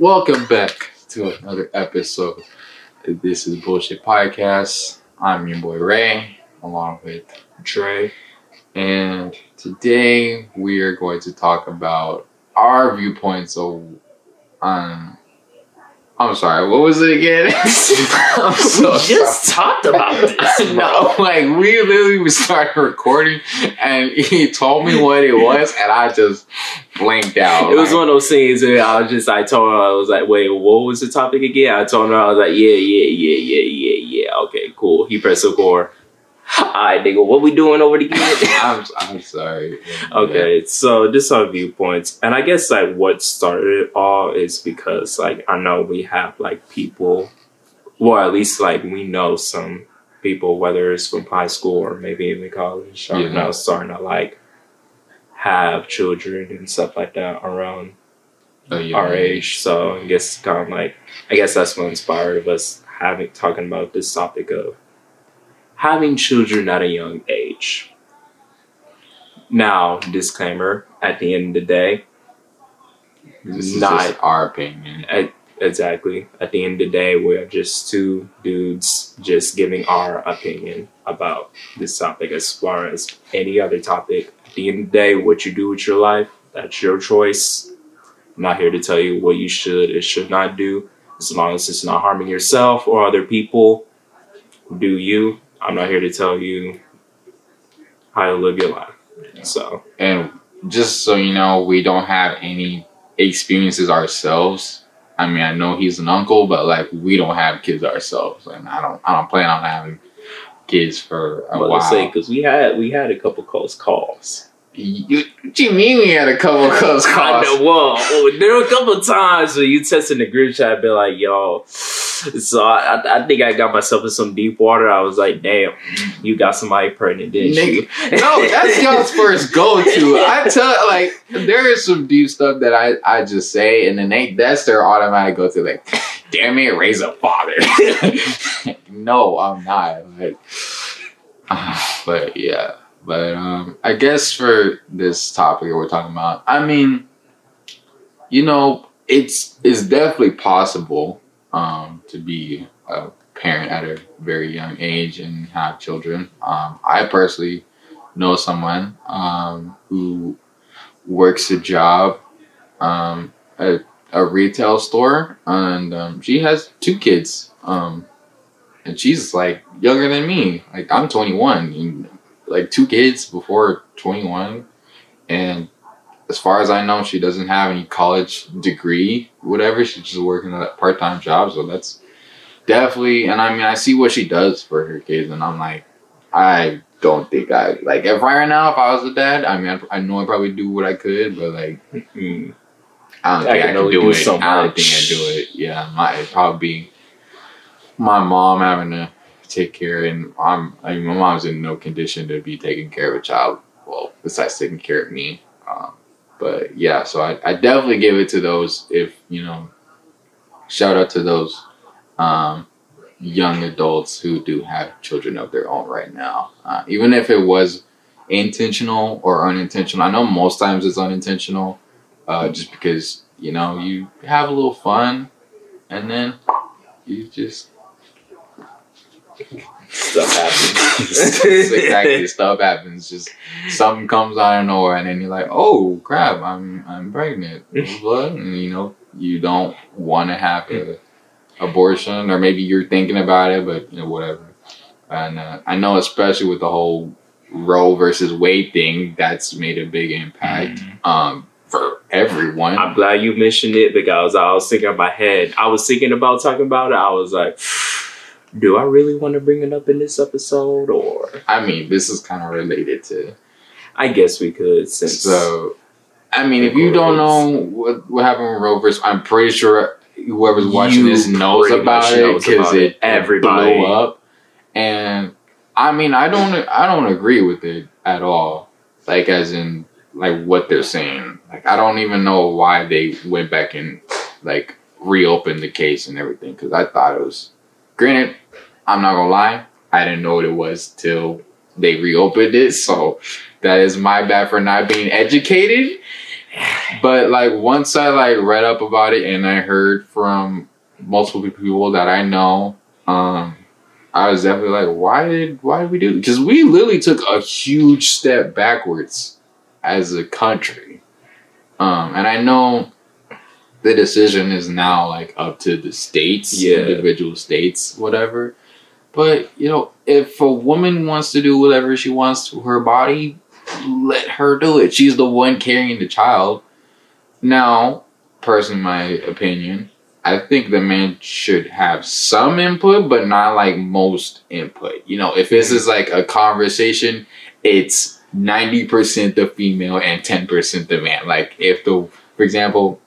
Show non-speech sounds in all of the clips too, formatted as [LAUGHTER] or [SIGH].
welcome back to another episode. This is Bullshit Podcast. I'm your boy Ray, along with Trey, and today we are going to talk about our viewpoints of um, I'm sorry. What was it again? [LAUGHS] I'm so we just sorry. talked about this. [LAUGHS] no, like we literally we started recording, and he told me what it was, and I just blanked out. It was one of those scenes where I was just, I told her, I was like, "Wait, what was the topic again?" I told her, I was like, "Yeah, yeah, yeah, yeah, yeah, yeah. Okay, cool." He pressed record. All right, nigga, what we doing over the [LAUGHS] I'm, I'm sorry. Okay, so just our viewpoints, and I guess like what started it all is because like I know we have like people, well at least like we know some people, whether it's from high school or maybe even college, are yeah. now starting to like have children and stuff like that around oh, yeah. our age. So I guess kind of like I guess that's what inspired us having talking about this topic of having children at a young age. Now, disclaimer at the end of the day, this not our opinion. Exactly. At the end of the day, we're just two dudes just giving our opinion about this topic as far as any other topic. At the end of the day, what you do with your life, that's your choice. I'm not here to tell you what you should or should not do. As long as it's not harming yourself or other people, do you. I'm not here to tell you how to live your life. So, and just so you know, we don't have any experiences ourselves. I mean, I know he's an uncle, but like we don't have kids ourselves, and I don't. I don't plan on having kids for a while. Because we had we had a couple close calls. You, what you mean we had a couple close calls? I know, well, there were a couple times where you tested the group chat, be like, yo. [LAUGHS] So I, I think I got myself in some deep water. I was like, damn, you got somebody pregnant, didn't Nigga. you? [LAUGHS] no, that's y'all's [LAUGHS] first go to. I tell like there is some deep stuff that I, I just say, and then they that's their automatic go to. Like, damn it, Ray's a father. no, I'm not. Like, [SIGHS] but yeah. But um, I guess for this topic that we're talking about, I mean, you know, it's it's definitely possible um, to be a parent at a very young age and have children. Um, I personally know someone um, who works a job um, at a retail store, and um, she has two kids. Um, and she's like younger than me. Like I'm 21 and like two kids before 21 and as far as I know, she doesn't have any college degree, whatever. She's just working at a part time job. So that's definitely, and I mean, I see what she does for her kids, and I'm like, I don't think I, like, if right now, if I was a dad, I mean, I, I know I'd probably do what I could, but like, mm, I don't I think I, can do, do it. So I don't think I'd do it. Yeah, my, it'd probably be my mom having to take care, and I'm I mean, my mom's in no condition to be taking care of a child. Well, besides taking care of me. Um, but yeah, so I, I definitely give it to those. If you know, shout out to those um, young adults who do have children of their own right now. Uh, even if it was intentional or unintentional, I know most times it's unintentional, uh, just because you know you have a little fun, and then you just stuff happens. [LAUGHS] [LAUGHS] exactly, stuff happens. Just something comes out of nowhere, and then you're like, "Oh crap, I'm I'm pregnant." and you know, you don't want to have a abortion, or maybe you're thinking about it, but you know, whatever. And uh, I know, especially with the whole Roe versus Wade thing, that's made a big impact. Mm-hmm. Um, for everyone. I'm glad you mentioned it because I was thinking in my head. I was thinking about talking about it. I was like, do I really want to bring it up in this episode or? I mean, this is kind of related to. I guess we could. Since so, I mean, if you don't know what what happened with Rovers I'm pretty sure whoever's watching this knows about it because it everybody blew up. And I mean, I don't, I don't agree with it at all. Like, as in, like what they're saying. Like, I don't even know why they went back and like reopened the case and everything because I thought it was Granted, I'm not gonna lie, I didn't know what it was till they reopened it. So that is my bad for not being educated. But like once I like read up about it and I heard from multiple people that I know, um, I was definitely like, why did why did we do? Because we literally took a huge step backwards as a country, um, and I know the decision is now like up to the states, Yeah. individual states, whatever. But you know, if a woman wants to do whatever she wants to her body, let her do it. She's the one carrying the child. Now, personally, my opinion, I think the man should have some input, but not like most input. You know, if this is like a conversation, it's ninety percent the female and ten percent the man. Like if the, for example,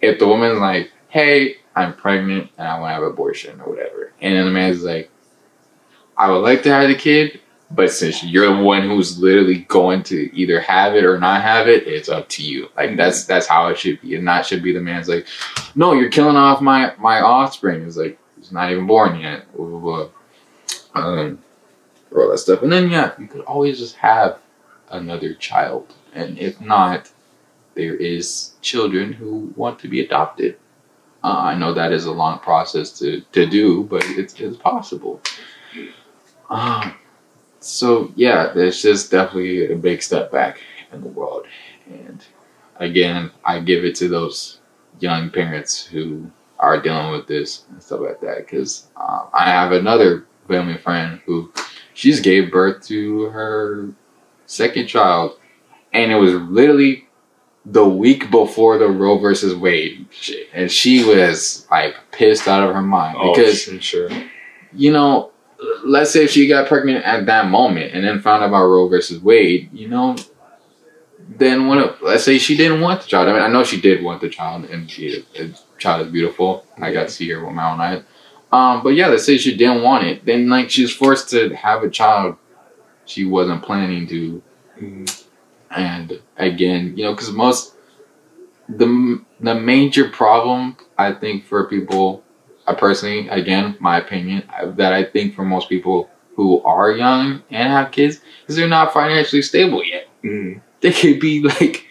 if the woman's like, "Hey, I'm pregnant and I want to have an abortion or whatever," and then the man's like, "I would like to have the kid." But since you're the one who's literally going to either have it or not have it, it's up to you. Like that's that's how it should be, and that should be the man's like, no, you're killing off my my offspring. It's like it's not even born yet. Blah, blah, blah. Um, all that stuff, and then yeah, you could always just have another child, and if not, there is children who want to be adopted. Uh, I know that is a long process to to do, but it's it's possible. Um, so yeah, there's just definitely a big step back in the world, and again, I give it to those young parents who are dealing with this and stuff like that. Because um, I have another family friend who she's gave birth to her second child, and it was literally the week before the Roe versus Wade shit, and she was like pissed out of her mind Oh, because sure. you know, let's say if she got pregnant at that moment and then found out about Roe versus Wade, you know, then when it, let's say she didn't want the child. I mean, I know she did want the child, and she, the child is beautiful. I got to see her with my own eyes. Um, but yeah, let's say she didn't want it, then like she's forced to have a child she wasn't planning to, Mhm. And again, you know, because most the the major problem I think for people, I personally, again, my opinion, that I think for most people who are young and have kids is they're not financially stable yet. Mhm. They could be like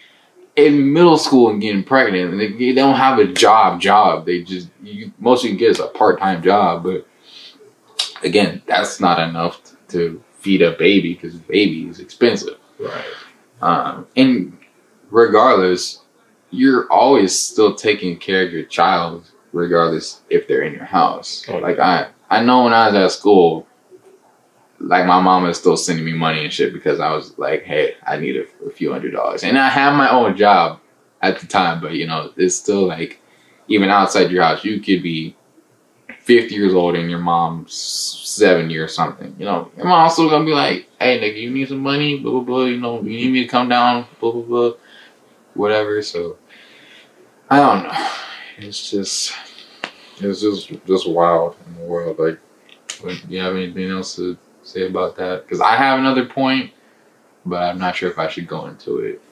in middle school and getting pregnant, and they, they don't have a job. Job, they just you, most you can get is a part time job, but again, that's not enough to feed a baby because baby is expensive. Right. Um, and regardless, you're always still taking care of your child, regardless if they're in your house. Oh, Like I, I know when I was at school, like my mom is still sending me money and shit because I was like, hey, I need a, a few hundred dollars, and I had my own job at the time, but you know, it's still like even outside your house, you could be. 50 years old and your mom's 70 or something. You know, your mom's still gonna be like, hey, nigga, you need some money, blah, blah, blah. You know, you need me to come down, blah, blah, blah. Whatever. So, I don't know. It's just, it's just, just wild in the world. Like, do you have anything else to say about that? Because I have another point, but I'm not sure if I should go into it.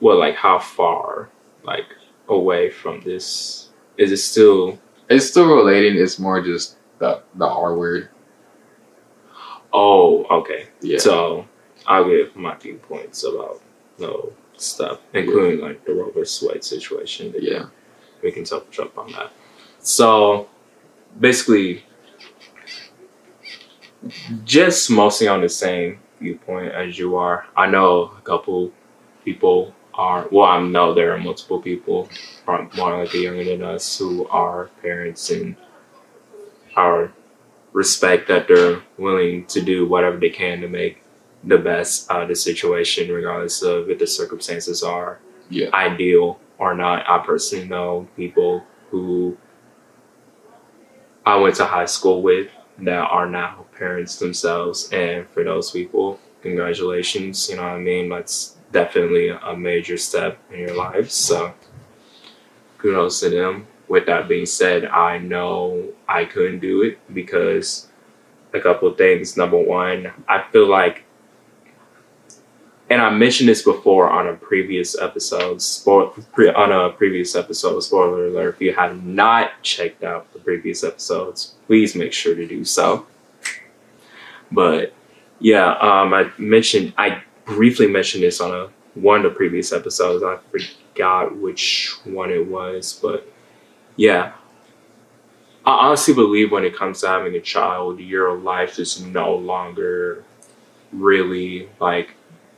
Well, like how far, like away from this is it still? It's still relating. It's more just the the R word. Oh, okay. Yeah. So I'll give my viewpoints about no stuff, including like the Roe versus Wade situation. yeah. we can talk up on that. So basically, just mostly on the same viewpoint as you are. I know a couple people are, well, I know there are multiple people, from more like younger than us, who are parents and are respect that they're willing to do whatever they can to make the best out of the situation, regardless of if the circumstances are Yeah. ideal or not. I personally know people who I went to high school with that are now parents themselves, and for those people, congratulations. You know what I mean? That's definitely a major step in your life. So kudos to them. With that being said, I know I couldn't do it because a couple things. Number one, I feel like and I mentioned this before on a previous episode, spoil, on a previous episode, spoiler alert, if you have not checked out the previous episodes, please make sure to do so. But yeah, um, I mentioned, I briefly mentioned this on a one of the previous episodes. I forgot which one it was, but yeah. I honestly believe when it comes to having a child, your life is no longer really like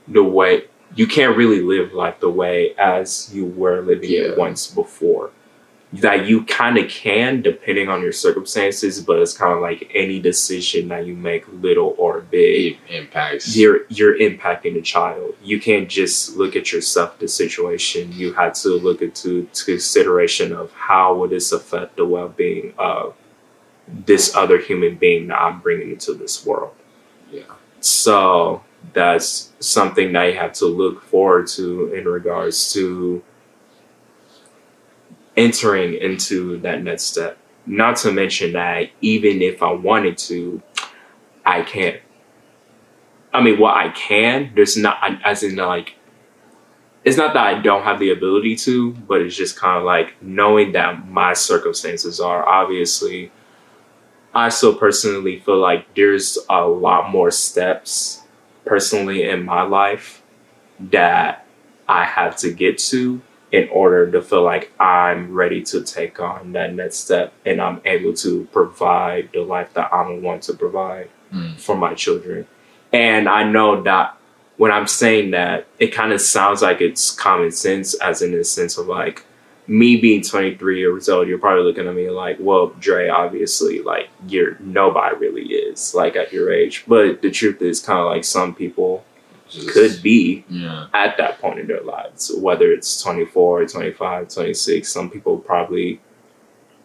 the way you can't really live life the way as you were living Yeah. it once before. That you kind of can, depending on your circumstances, but it's kind of like any decision that you make, little or big, It impacts. you're you're impacting the child. You can't just look at yourself, the situation. You had to look into to consideration of how would this affect the well being of this other human being that I'm bringing into this world. Yeah. So that's something that you have to look forward to in regards to entering into that next step. Not to mention that even if I wanted to, I can't. I mean, well, I can. There's not, as in, like, it's not that I don't have the ability to, but it's just kind of like knowing that my circumstances are obviously. I still personally feel like there's a lot more steps personally in my life that I have to get to in order to feel like I'm ready to take on that next step and I'm able to provide the life that I want to provide Mm. for my children. And I know that when I'm saying that, it kind of sounds like it's common sense, as in the sense of like me being 23 years old, you're probably looking at me like, well, Dre, obviously, like you're nobody really is like at your age. But the truth is, kind of like some people could be Yeah. at that point in their lives, whether it's 24, 25, 26. Some people probably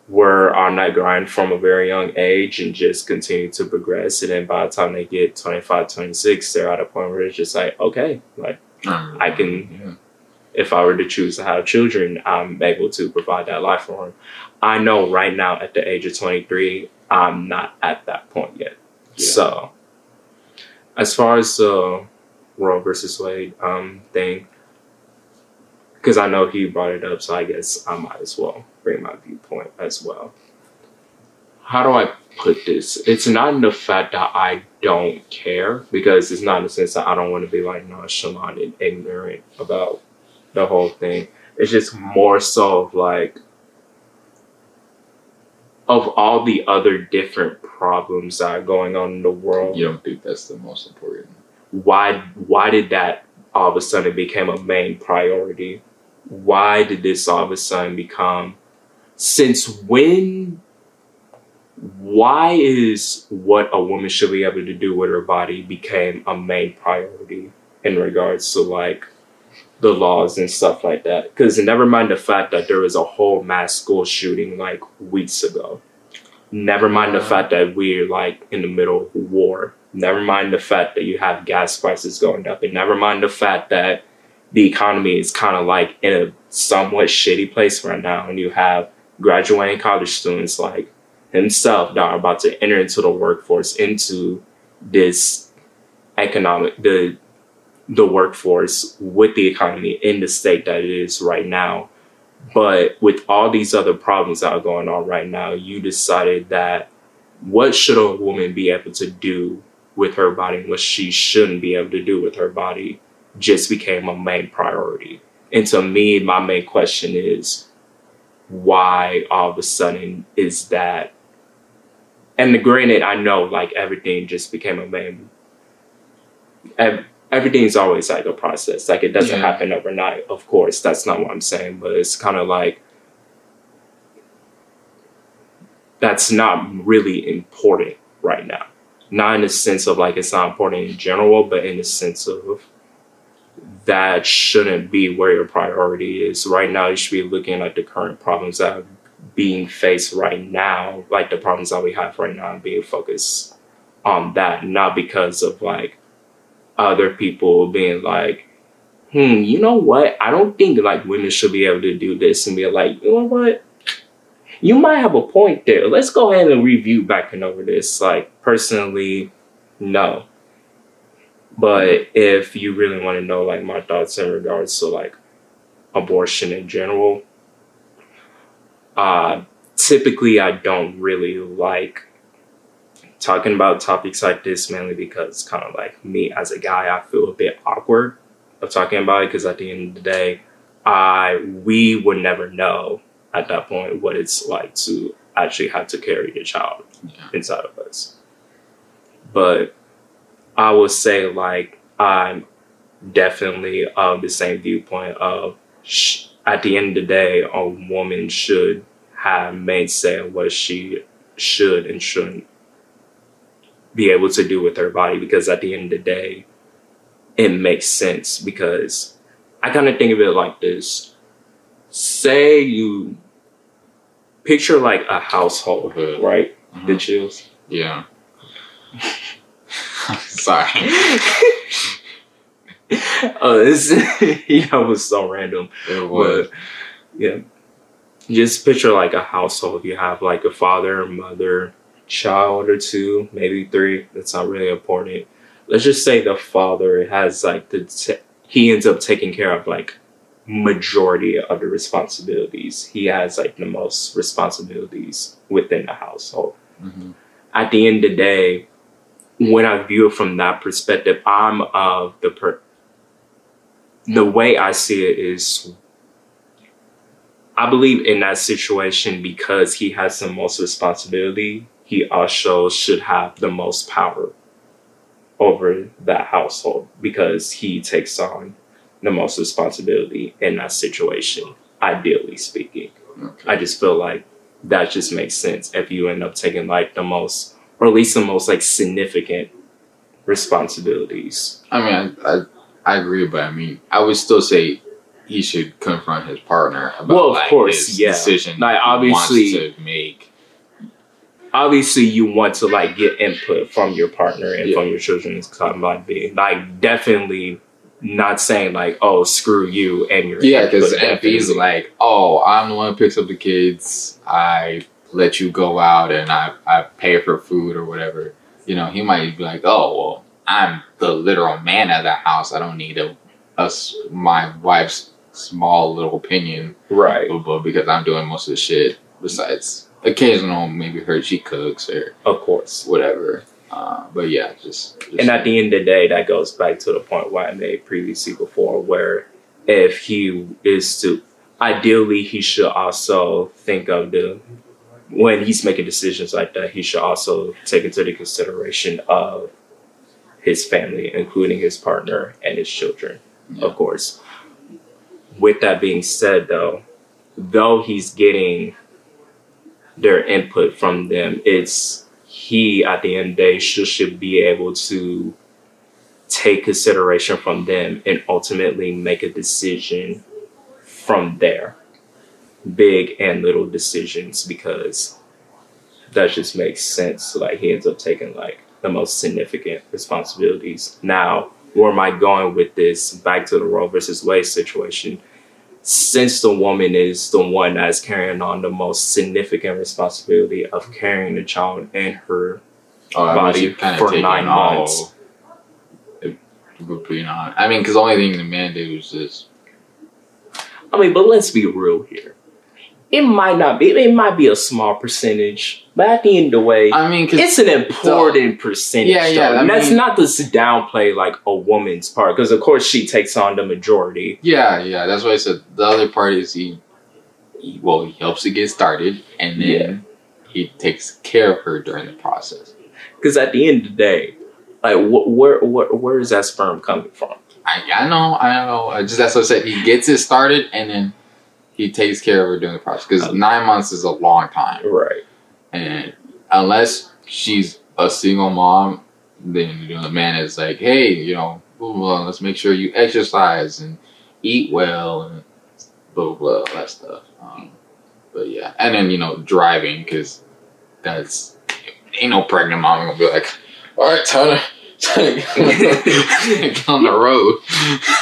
were on that grind from a very young age and just continue to progress. And then by the time they get 25, 26, they're at a point where it's just like, okay, like Um, I can- Yeah. if I were to choose to have children, I'm able to provide that life for them. I know right now at the age of 23, I'm not at that point yet. Yeah. So, as far as the Roe versus Wade um, thing, because I know he brought it up, so I guess I might as well bring my viewpoint as well. How do I put this? It's not in the fact that I don't care, because it's not in the sense that I don't want to be like nonchalant and ignorant about the whole thing. It's just more so of like of all the other different problems that are going on in the world. You don't think that's the most important? Why why did that all of a sudden become a main priority? Why did this all of a sudden become since when why is what a woman should be able to do with her body became a main priority in regards to like the laws and stuff like that. Because never mind the fact that there was a whole mass school shooting like weeks ago. Never mind the uh-huh. fact that we're like in the middle of war. Never mind the fact that you have gas prices going up. And never mind the fact that the economy is kind of like in a somewhat shitty place right now. And you have graduating college students like himself that are about to enter into the workforce, into this economic, the the workforce with the economy in the state that it is right now. But with all these other problems that are going on right now, you decided that what should a woman be able to do with her body and what she shouldn't be able to do with her body just became a main priority. And to me, my main question is why all of a sudden is that? And the granted, I know like everything just became a main. ev- Everything's always like a process. Like it doesn't Yeah. happen overnight. Of course, that's not what I'm saying. But it's kind of like that's not really important right now. Not in the sense of like it's not important in general, but in the sense of that shouldn't be where your priority is. Right now, you should be looking at the current problems that are being faced right now, like the problems that we have right now, and being focused on that, not because of like other people being like, hmm, you know what? I don't think like women should be able to do this and be like, you know what? You might have a point there. Let's go ahead and review back and over this. Like personally, no. But if you really want to know like my thoughts in regards to like abortion in general, uh typically I don't really like talking about topics like this mainly because kind of like me as a guy, I feel a bit awkward of talking about it because at the end of the day, I we would never know at that point what it's like to actually have to carry a child Yeah. inside of us. But I would say like I'm definitely of the same viewpoint of sh- at the end of the day, a woman should have made say on what she should and shouldn't be able to do with her body because at the end of the day, it makes sense because I kind of think of it like this. Say you picture like a household, right? Mhm. The chills. Yeah. [LAUGHS] Sorry. [LAUGHS] Oh, this [LAUGHS] you know was so random. It was. But yeah, just picture like a household. You have like a father, mother, child or two, maybe three. That's not really important. Let's just say the father has like the t- he ends up taking care of like majority of the responsibilities. He has like the most responsibilities within the household. Mhm. At the end of the day, when I view it from that perspective, I'm of the per the way I see it is I believe in that situation because he has the most responsibility, he also should have the most power over that household because he takes on the most responsibility in that situation, ideally speaking. Okay. I just feel like that just makes sense if you end up taking like the most, or at least the most like significant responsibilities. I mean, I, I, I agree, but I mean, I would still say he should confront his partner about Well, of like, course, his yeah. decision Like, obviously- to make. obviously you want to like get input from your partner and Yeah. from your children as time might be like definitely not saying like oh screw you and your Yeah, because he's like, "Oh, I'm the one who picks up the kids. I let you go out and I I pay for food or whatever," you know, he might be like, "Oh, well, I'm the literal man of the house. I don't need a us my wife's small little opinion, right blah, because I'm doing most of the shit. Besides, occasional maybe her she cooks or of course whatever. Uh, but yeah, just, just and at the end of the day that goes back to the point why i made previously before where if he is to ideally he should also think of the when he's making decisions like that he should also take into the consideration of his family including his partner and his children Yeah. of course with that being said though though he's getting their input from them it's he at the end of the day should, should be able to take consideration from them and ultimately make a decision from there. Big and little decisions because that just makes sense. Like he ends up taking like the most significant responsibilities. Now where am i going with this? Back to the roe versus wade situation since the woman is the one that's carrying on the most significant responsibility of mm-hmm. carrying the child in her Oh, body for nine months. It would be not. I mean, because the only thing the man did was just. I mean, but let's be real here. It might not be. It might be a small percentage, but at the end of the way, I mean, it's an important percentage. Yeah, yeah, though. I And that's mean- not to downplay like a woman's part, because of course she takes on the majority. yeah, yeah, that's why I said the other part is he, he well, he helps to get started, and then Yeah. he takes care of her during the process. Because at the end of the day, like wh- where where where is that sperm coming from? I, I know, I know. I just that's what I said. He gets it started, and then he takes care of her during the process. Because Okay. nine months is a long time, Right. and unless she's a single mom, then you know the man is like, hey, you know, blah, blah, let's make sure you exercise and eat well and blah blah, blah all that stuff. Um, but yeah, and then you know driving because that's ain't no pregnant mom gonna be like, all right, time to. time to Get on the road.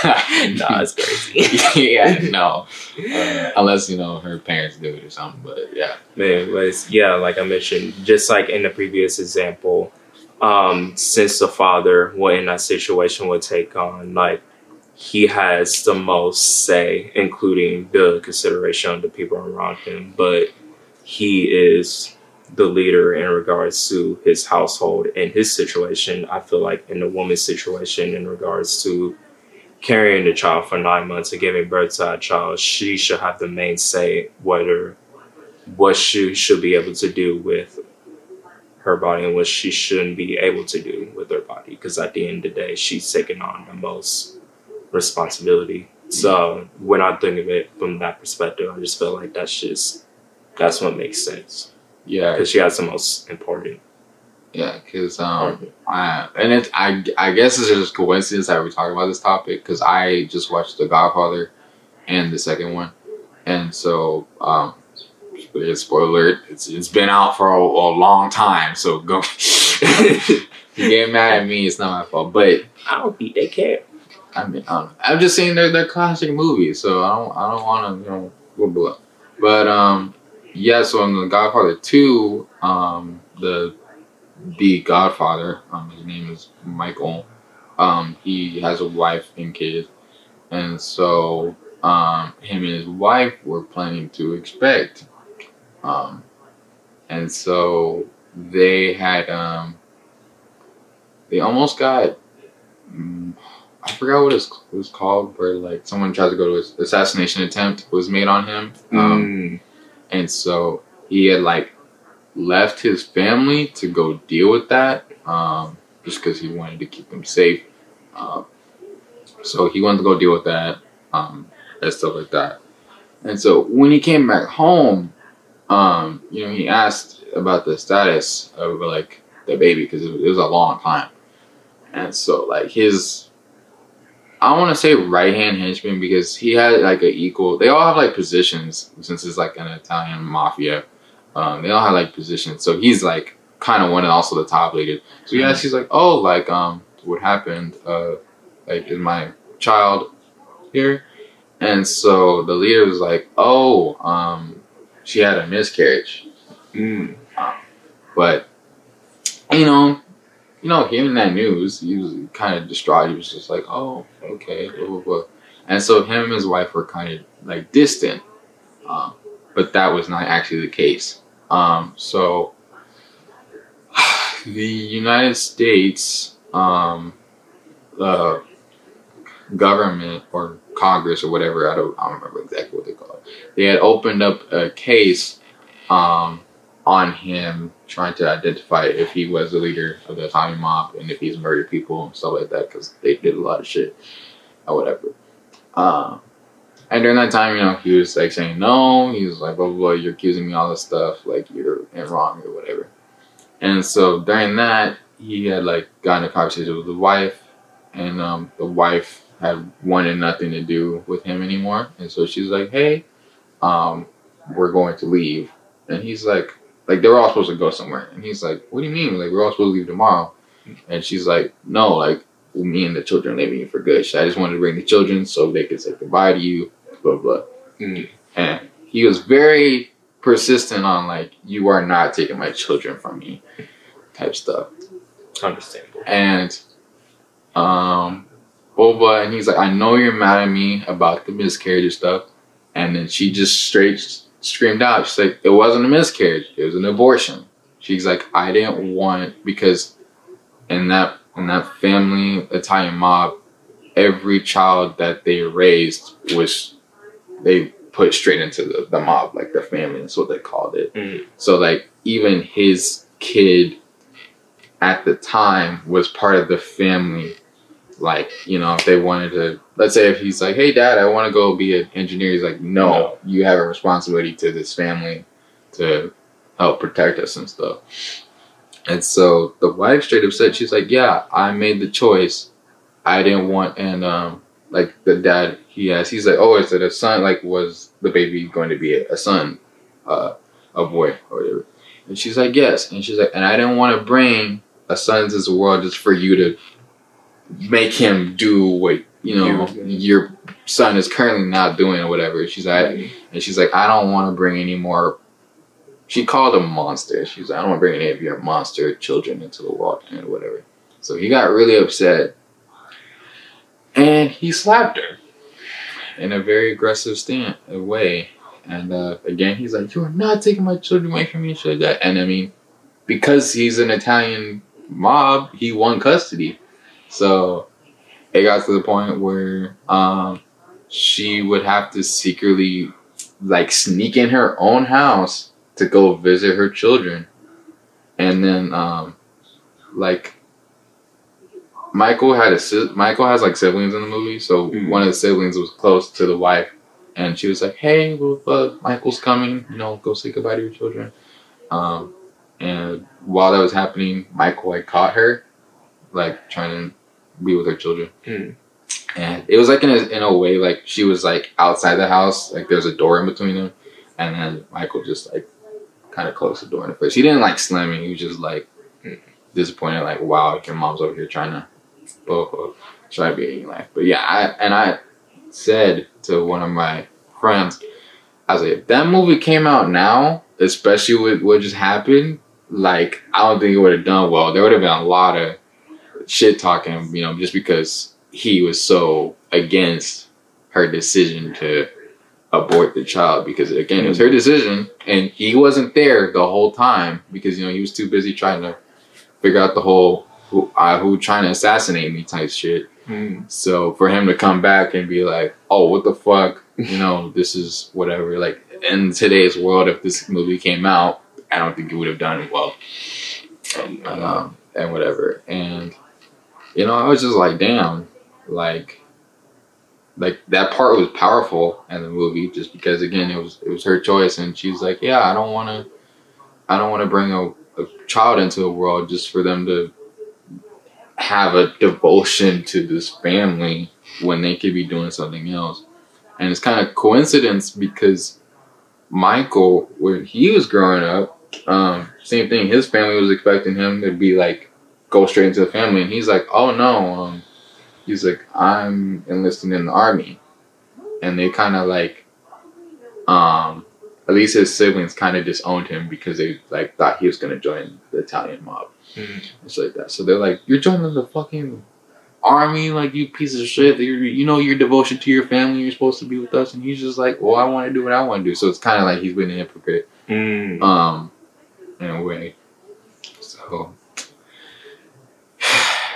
[LAUGHS] nah, it's crazy. [LAUGHS] yeah, no. Uh, unless you know her parents do it or something, but yeah. Man, but yeah, like I mentioned, just like in the previous example, um, since the father, what in that situation would take on, like he has the most say, including the consideration of the people around him, but he is the leader in regards to his household and his situation. I feel like in the woman's situation, in regards to carrying the child for nine months and giving birth to a child, she should have the main say whether what she should be able to do with her body and what she shouldn't be able to do with her body. Because at the end of the day, she's taking on the most responsibility. So when I think of it from that perspective, I just feel like that's just that's what makes sense Yeah, because she has the most important. yeah, because um, I and it I I guess it's just coincidence that we're talking about this topic because I just watched The Godfather and the second one, and so um, spoiler alert, it's it's been out for a, a long time, so go. [LAUGHS] you get mad at me, it's not my fault, but I don't think they care. I mean, I don't know. I'm just saying they're they're classic movies, so I don't I don't want to you know blah, blah. But um, yeah. So in the Godfather two, um, the the Godfather, um, his name is Michael. Um, he has a wife and kids, and so um, him and his wife were planning to expect, um, and so they had um, they almost got. mm, I forgot what it was called, where like someone tried to go to his assassination attempt was made on him, um, Mm. And so he had like left his family to go deal with that, um, just because he wanted to keep them safe. Um, so he wanted to go deal with that, um, and stuff like that. And so when he came back home, um, you know, he asked about the status of like the baby because it was a long time, and so like his I want to say right hand henchman because he had like an equal. They all have like positions since it's like an Italian mafia. Um, they all have like positions, so he's like kind of one and also the top leader. So yeah, she's like, oh, like um, what happened? Uh, like is my child here? And so the leader was like, oh, um, she had a miscarriage, Mm. but you know. You know, hearing that news, he was kind of distraught. He was just like, "Oh, okay, blah blah blah," and so him and his wife were kind of like distant, um, but that was not actually the case. Um, so [SIGHS] the United States, um, government or Congress or whatever, I don't, I don't remember exactly what they call it. They had opened up a case um, on him trying to identify if he was the leader of the Italian mob and if he's murdered people and stuff like that because they did a lot of shit or whatever. Um, and during that time, you know, he was like saying no. He was like, blah, blah, blah, you're accusing me all this stuff, like you're wrong or whatever. And so during that, he had like gotten a conversation with the wife, and um, the wife had wanted nothing to do with him anymore. And so she's like, hey, um, we're going to leave. And he's like, like they were all supposed to go somewhere. And he's like, what do you mean? Like we're all supposed to leave tomorrow. And she's like, no, like me and the children are leaving you for good. I just wanted to bring the children so they could say goodbye to you, blah, blah. Mm. And he was very persistent on like, you are not taking my children from me type stuff. Understandable. And um Boba and he's like, I know you're mad at me about the miscarriage and stuff. And then she just straight screamed out. She's like, It wasn't a miscarriage, it was an abortion. She's like, I didn't want because in that in that family Italian mob, every child that they raised was they put straight into the, the mob, like the family, that's what they called it. Mm. So like even his kid at the time was part of the family. Like, you know, if they wanted to let's say if he's like, Hey dad, I wanna go be an engineer, he's like, No, No. you have a responsibility to this family to help protect us and stuff. And so the wife straight up said, She's like, Yeah, I made the choice. I didn't want and um like the dad he asked, he's like, Oh, is it a son? Like was the baby going to be a, a son? Uh a boy or whatever. And she's like, Yes. And she's like, and I didn't want to bring a son into this world just for you to make him do what you know You- your son is currently not doing or whatever. She's like and she's like, I don't want to bring any more she called him monster. She's like, I don't want to bring any of your monster children into the world and whatever. So he got really upset. And he slapped her in a very aggressive stand way. And uh, again, he's like, "You are not taking my children away from me," and shit like that. And I mean, because he's an Italian mob, he won custody. So it got to the point where um, she would have to secretly like sneak in her own house to go visit her children, and then um, like Michael had a si- Michael has like siblings in the movie, so Mhm. one of the siblings was close to the wife, and she was like, "Hey, well, uh, Michael's coming. You know, go say goodbye to your children." Um, and while that was happening, Michael like caught her, like trying to be with her children, Mm. and it was like in a in a way like she was like outside the house, like there's a door in between them, and then Michael just like kind of closed the door in the face. He didn't like slam me. He was just like Mm. disappointed, like, "Wow, your mom's over here trying to." blah, try to be in life. But yeah, I and I said to one of my friends, I was like, if that movie came out now, especially with what just happened, like I don't think it would have done well. There would have been a lot of shit talking, you know, just because he was so against her decision to abort the child because again it was her decision and he wasn't there the whole time because you know he was too busy trying to figure out the whole who uh, who trying to assassinate me type shit Mm. so for him to come back and be like, "Oh, what the fuck?" You know, [LAUGHS] this is whatever. Like in today's world, if this movie came out, I don't think it would have done well. And, um, and whatever. And you know, I was just like, "Damn!" Like, like that part was powerful in the movie, just because again, it was it was her choice, and she's like, "Yeah, I don't want to, I don't want to bring a, a child into the world just for them to." have a devotion to this family when they could be doing something else. And it's kind of coincidence because Michael, when he was growing up, um, same thing. His family was expecting him to be like go straight into the family, and he's like, "Oh no," um, he's like, "I'm enlisting in the army," and they kind of like, um, at least his siblings kind of disowned him because they like thought he was gonna join the Italian mob. Mm. It's like that. So they're like, "You're joining the fucking army, like you piece of shit. You're, you know your devotion to your family. You're supposed to be with us." And he's just like, "Well, I want to do what I want to do." So it's kind of like he's been a hypocrite, Mm. um, in a way. So,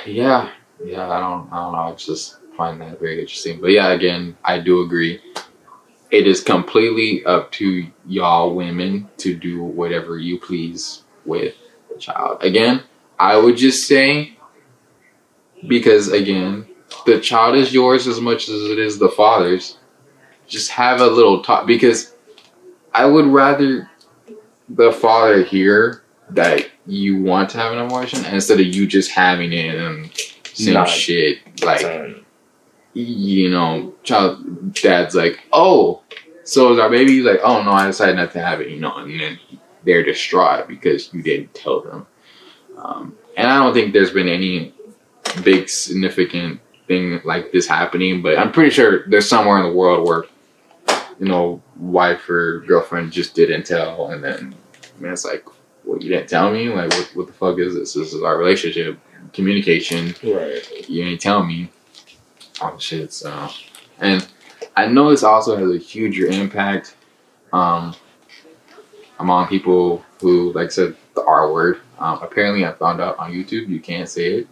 yeah, yeah. I don't, I don't know. I just find that very interesting. But yeah, again, I do agree. It is completely up to y'all women to do whatever you please with the child. Again, I would just say because again, the child is yours as much as it is the father's. Just have a little talk because I would rather the father hear that you want to have an abortion instead of you just having it and saying Not shit like Son. you know, child dad's like, oh, so is our baby? He's like, oh no, I decided not to have it, you know, and then they're distraught because you didn't tell them. Um, and I don't think there's been any big significant thing like this happening, but I'm pretty sure there's somewhere in the world where, you know, wife or girlfriend just didn't tell, and then I mean, it's like, well, you didn't tell me. Like, what, what the fuck is this? This is our relationship, communication. Right. you ain't tell me. All shit so. And i know this also has a huge impact um among people who like I said the r word. Um, apparently i found out on youtube you can't say it.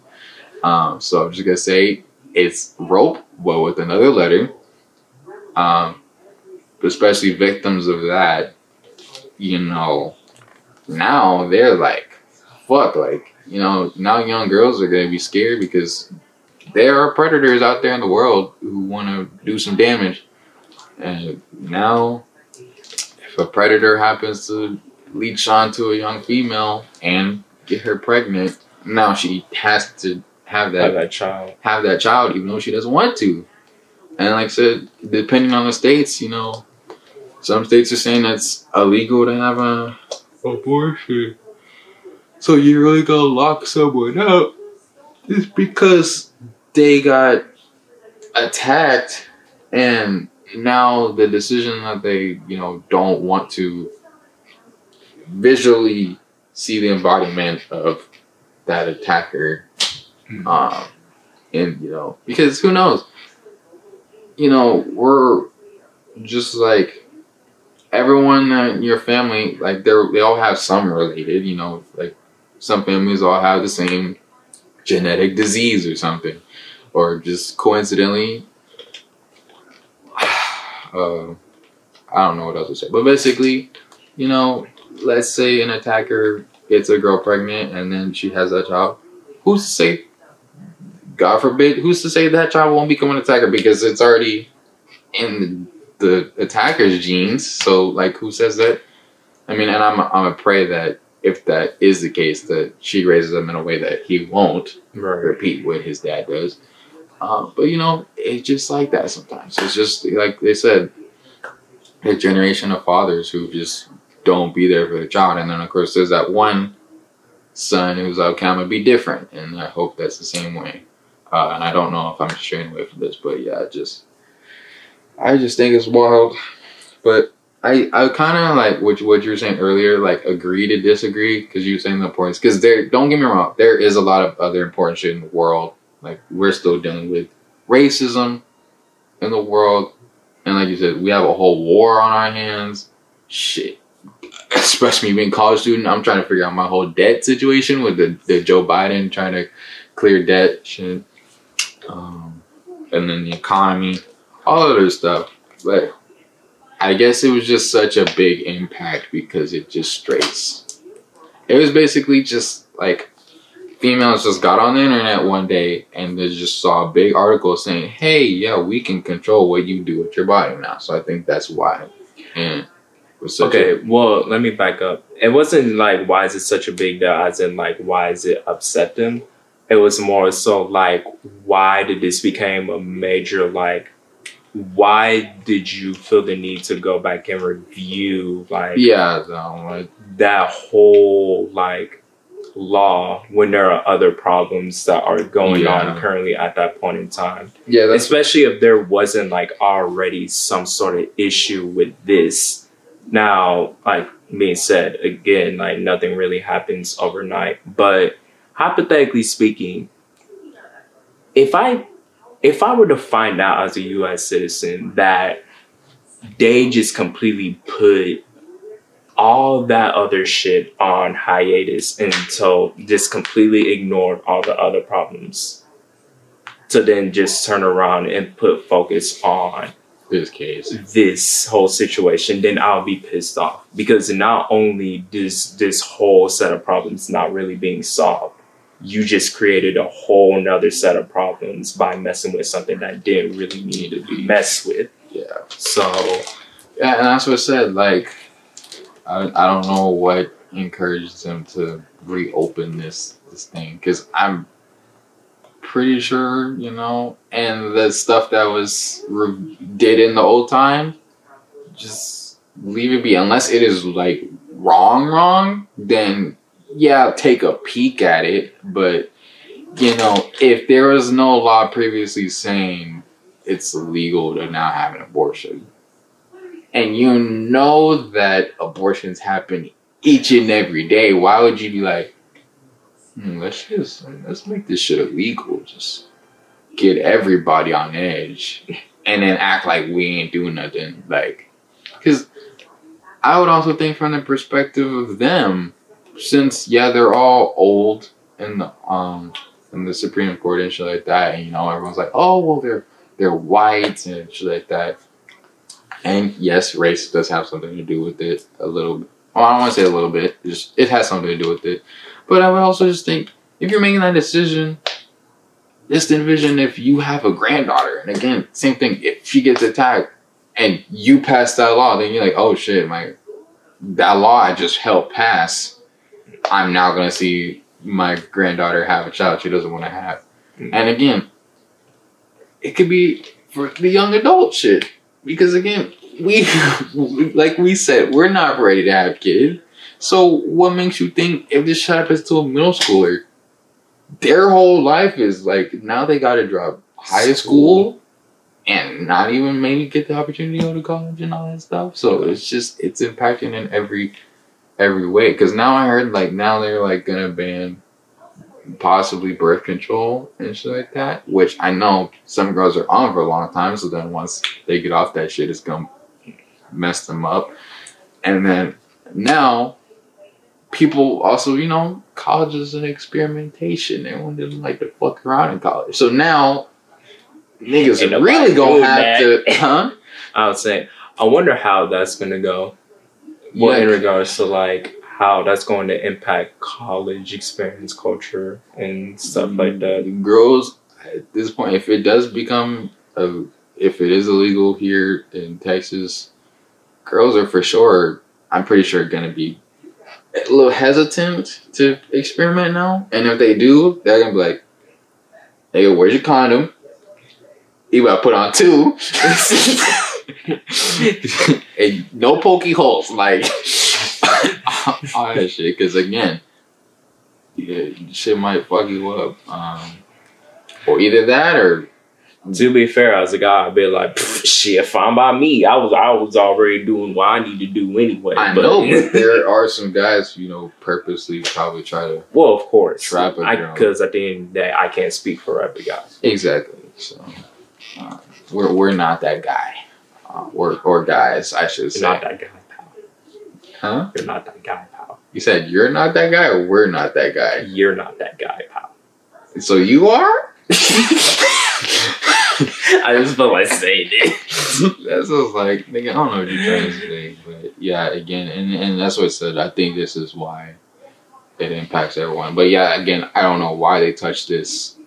Um so i'm just gonna say it's rope but with another letter. Um especially victims of that you know now they're like fuck like you know now young girls are gonna be scared because there are predators out there in the world who want to do some damage. And now, if a predator happens to leech onto a young female and get her pregnant, now she has to have Have that that child. have that child, even though she doesn't want to. And like I said, depending on the states, you know, some states are saying it's illegal to have a abortion. So you really gonna lock someone up? It's because they got attacked, and now the decision that they, you know, don't want to visually see the embodiment of that attacker Mhm. um, and you know, because who knows? You know, we're just like everyone in your family, like they're they all have some related. You know, like some families all have the same genetic disease or something, or just coincidentally, [SIGHS] uh, I don't know what else to say, but basically, you know, let's say an attacker gets a girl pregnant and then she has that child. Who's to say? God forbid, who's to say that child won't become an attacker because it's already in the, attacker's genes? So, like, who says that? I mean, and I'm I'm a pray that if that is the case, that she raises him in a way that he won't Right. repeat what his dad does. Uh, but you know, it's just like that sometimes. It's just like they said, a generation of fathers who just don't be there for the child, and then of course there's that one son who's like, "Okay, I'm gonna be different," and I hope that's the same way. Uh, and I don't know if I'm straying away from this, but yeah, just I just think it's wild. But I I kind of like what what you were saying earlier, like agree to disagree because you were saying the importance. Because there, don't get me wrong, there is a lot of other important shit in the world. Like we're still dealing with racism in the world, and like you said, we have a whole war on our hands. Shit, especially me being a college student, I'm trying to figure out my whole debt situation with the, the Joe Biden trying to clear debt shit, um, and then the economy, all of other stuff. But I guess it was just such a big impact because it just strays. It was basically just like females just got on the internet one day and they just saw a big article saying, "Hey, yeah, we can control what you do with your body now." So I think that's why. And Okay, well, let me back up. It wasn't like why is it such a big deal, as in like why is it upset them? It was more so like why did this become a major like why did you feel the need to go back and review like yeah, no, like that whole like law when there are other problems that are going Yeah. on currently at that point in time? yeah, especially if there wasn't like already some sort of issue with this now like being said again like nothing really happens overnight but hypothetically speaking if i if i were to find out as a us citizen that they just completely put all that other shit on hiatus until just completely ignored all the other problems to then just turn around and put focus on this case. this whole situation, then I'll be pissed off because not only does this whole set of problems not really being solved, you just created a whole nother set of problems by messing with something that didn't really need to be messed with. Yeah. So Yeah, and that's what I said. Like, I, I don't know what encouraged them to reopen this this thing because I'm pretty sure you know, and the stuff that was re- did in the old time, just leave it be. Unless it is like wrong, wrong, then yeah, take a peek at it. But you know, if there was no law previously saying it's illegal to now have an abortion and you know that abortions happen each and every day, why would you be like, hmm, let's just let's make this shit illegal, just get everybody on edge, and then act like we ain't doing nothing, like, because I would also think from the perspective of them, since yeah they're all old in the um in the Supreme Court and shit like that, and you know everyone's like, oh well they're they're white and shit like that. And yes, race does have something to do with it a little bit. Well, I don't want to say a little bit. Just it has something to do with it. But I would also just think if you're making that decision, just envision if you have a granddaughter, and again, same thing. If she gets attacked and you pass that law, then you're like, oh shit, my that law I just helped pass. I'm now gonna see my granddaughter have a child she doesn't want to have. Mm. And again, it could be for the young adult shit because again, we [LAUGHS] like we said, we're not ready to have kids. So what makes you think if this shit happens to a middle schooler, their whole life is like now they got to drop high school and not even maybe get the opportunity to go to college and all that stuff. So it's just it's impacting in every every way. Because now I heard like now they're like gonna ban possibly birth control and shit like that, which I know some girls are on for a long time. So then once they get off that shit, it's gonna mess them up. And then now people also, you know, college is an experimentation. Everyone didn't like to fuck around in college. So now niggas nobody really gonna have that. to, [LAUGHS] huh? I would say, I wonder how that's gonna go. Well, Yeah. in regards to like how that's going to impact college experience culture and stuff like mm, that. Girls at this point, if it does become a, if it is illegal here in Texas, girls are for sure. I'm pretty sure gonna be a little hesitant to experiment now, and if they do, they're gonna be like, "Hey, where's your condom? You gotta put on two. [LAUGHS] [LAUGHS] [LAUGHS] and no pokey holes, like [LAUGHS] all that shit. Because again, yeah, shit might fuck you up. Um, or either that, or To be fair, as a guy, I'd be like, "Pff, shit, fine by me. I was I was already doing what I need to do anyway. I know, but [LAUGHS] there are some guys, you know, purposely probably try to well, of course, Trap because at the end of I can't speak for every guy. exactly. So uh, we're we're not that guy, Uh, or or guys, I should You're say. not that guy, pal. Huh? You're not that guy, pal. You said you're not that guy, or we're not that guy. You're not that guy, pal. So you are. [LAUGHS] I just felt like saying it. that's just like nigga, I don't know what you're trying to say, but yeah, again, and and that's what I said. I think this is why it impacts everyone. But yeah, again, I don't know why they touched this.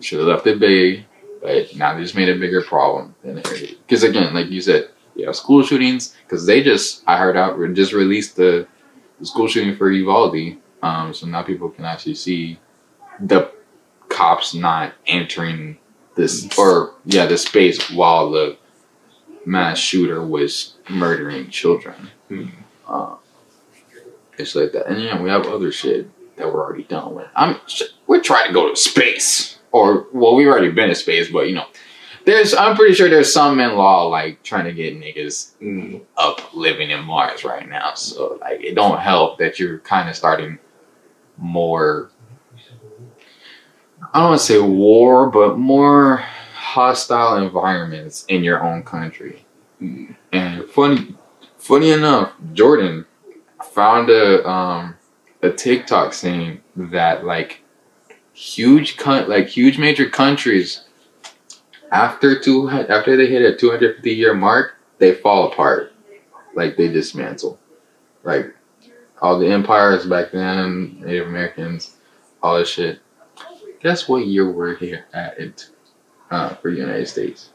Should have left it big, but now they just made a bigger problem. Because again, like you said, yeah, school shootings. Because they just, I heard out, just released the, the school shooting for Uvalde. Um, so now people can actually see the cops not entering this or yeah the space while the mass shooter was murdering children. Hmm. Uh, it's like that, and yeah, we have other shit that we're already done with. I'm we're trying to go to space, or well, we've already been to space, but you know, there's I'm pretty sure there's some in law like trying to get niggas Mm. up living in Mars right now. So like it don't help that you're kind of starting more I don't want to say war, but more hostile environments in your own country. And funny funny enough, Jordan found a um a TikTok saying that like huge con- like huge major countries after two after they hit a 250 year mark, they fall apart. Like they dismantle. Like all the empires back then, Native Americans, all this shit. Guess what year we're here at it uh, for the United States?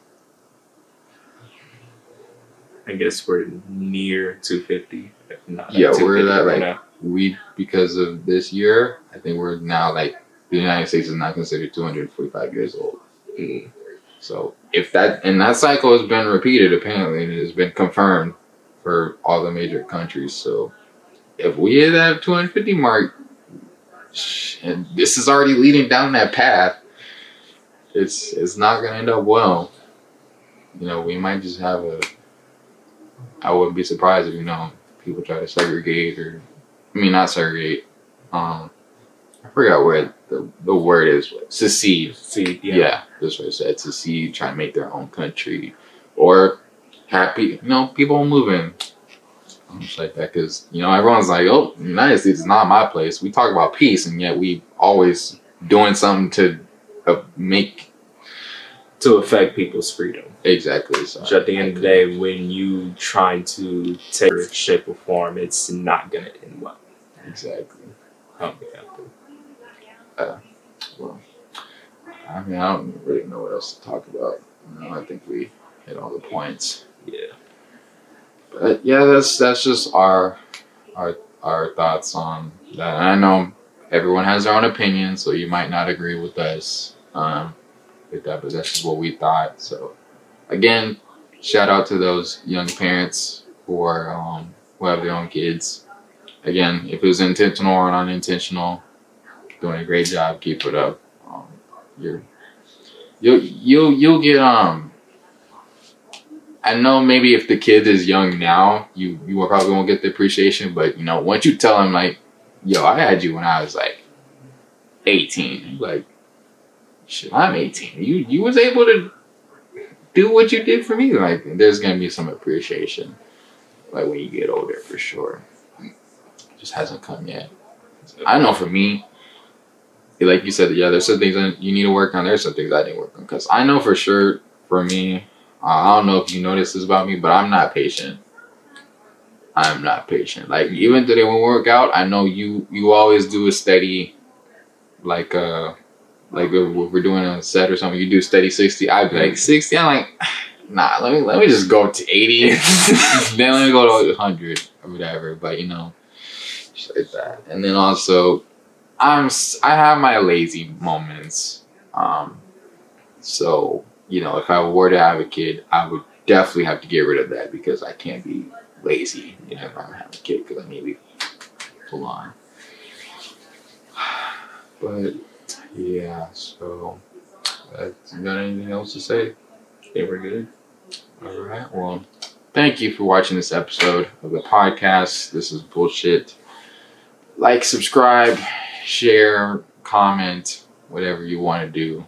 I guess we're near 250. not at Yeah, we're 250 at, right like- now. We because of this year, I think we're now like the United States is not considered 245 years old. Mm. So if that and that cycle has been repeated, apparently, and it has been confirmed for all the major countries. So if we hit that 250 mark, and this is already leading down that path, it's it's not gonna end up well. You know, we might just have a. I wouldn't be surprised if you know people try to segregate or, I mean, not segregate. Um, I forgot where the the word is. Secede. See, Yeah, yeah. that's what I said. See, try to make their own country, or happy, you know, people moving. I'm just like that because you know everyone's like, "Oh, United States is not my place." We talk about peace, and yet we always doing something to uh, make To affect people's freedom. exactly. So Which at the end of the day, when you try to take shape or form, it's not gonna end well. exactly. I don't will. Well, I mean, I don't really know what else to talk about. You know, I think we hit all the points. Yeah. But yeah, that's that's just our our our thoughts on that. And I know everyone has their own opinion, so you might not agree with us um, with that, but that's just what we thought. So again, shout out to those young parents who are um, who have their own kids. Again, if it was intentional or unintentional, doing a great job. Keep it up. Um, you're you'll you'll you'll get um. I know maybe if the kid is young now, you you probably won't get the appreciation, but you know once you tell him like, "Yo, I had you when I was like 18," like, "Shit, I'm 18. You you was able to do what you did for me." Like, there's gonna be some appreciation, like when you get older, for sure. Just hasn't come yet. I know for me, like you said, yeah, there's some things that you need to work on. There's some things I didn't work on because I know for sure for me, uh, I don't know if you notice this about me, but I'm not patient. I'm not patient. Like even today when we work out, I know you you always do a steady, like uh, like if we're doing a set or something, you do steady sixty. I'd be like sixty. I'm like, [SIGHS] nah. Let me let me just go to eighty. [LAUGHS] [LAUGHS] then let me go to hundred or whatever. But you know, shit like that. And then also, I'm I have my lazy moments. Um, so you know, if I were to have a kid, I would definitely have to get rid of that because I can't be lazy. You know, if I'm having a kid because I need to be full on. [SIGHS] But yeah, so uh, you got anything else to say? I think we're good. All right. Well, thank you for watching this episode of the podcast. This is bullshit. Like, subscribe, share, comment, whatever you want to do.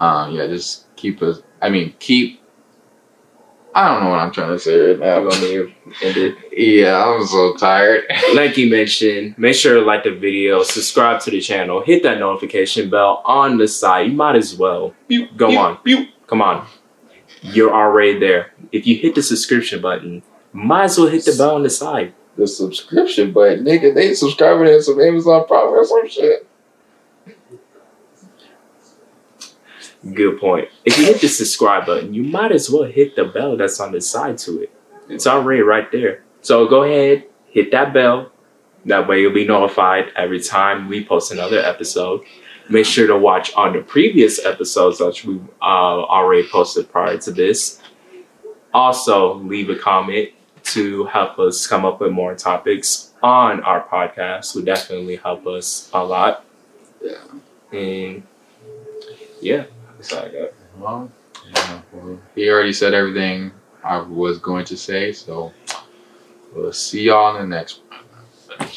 Um, yeah, just keep us. I mean, keep. I don't know what I'm trying to say right You now. me to end it? Yeah, I'm so tired. [LAUGHS] like you mentioned, make sure to like the video, subscribe to the channel, hit that notification bell on the side. You might as well. Go on. Come on. You're already there. If you hit the subscription button, might as well hit the bell on the side. The subscription button, nigga. They subscribing to some Amazon Prime or some shit. Good point. If you hit the subscribe button, you might as well hit the bell that's on the side to it. It's already right there. So go ahead, hit that bell. That way you'll be notified every time we post another episode. Make sure to watch on the previous episodes that we uh, already posted prior to this. Also, leave a comment to help us come up with more topics on our podcast. Would definitely help us a lot. Yeah. And yeah, that's all I got. Well, yeah, well, he already said everything I was going to say, so we'll see y'all in the next one.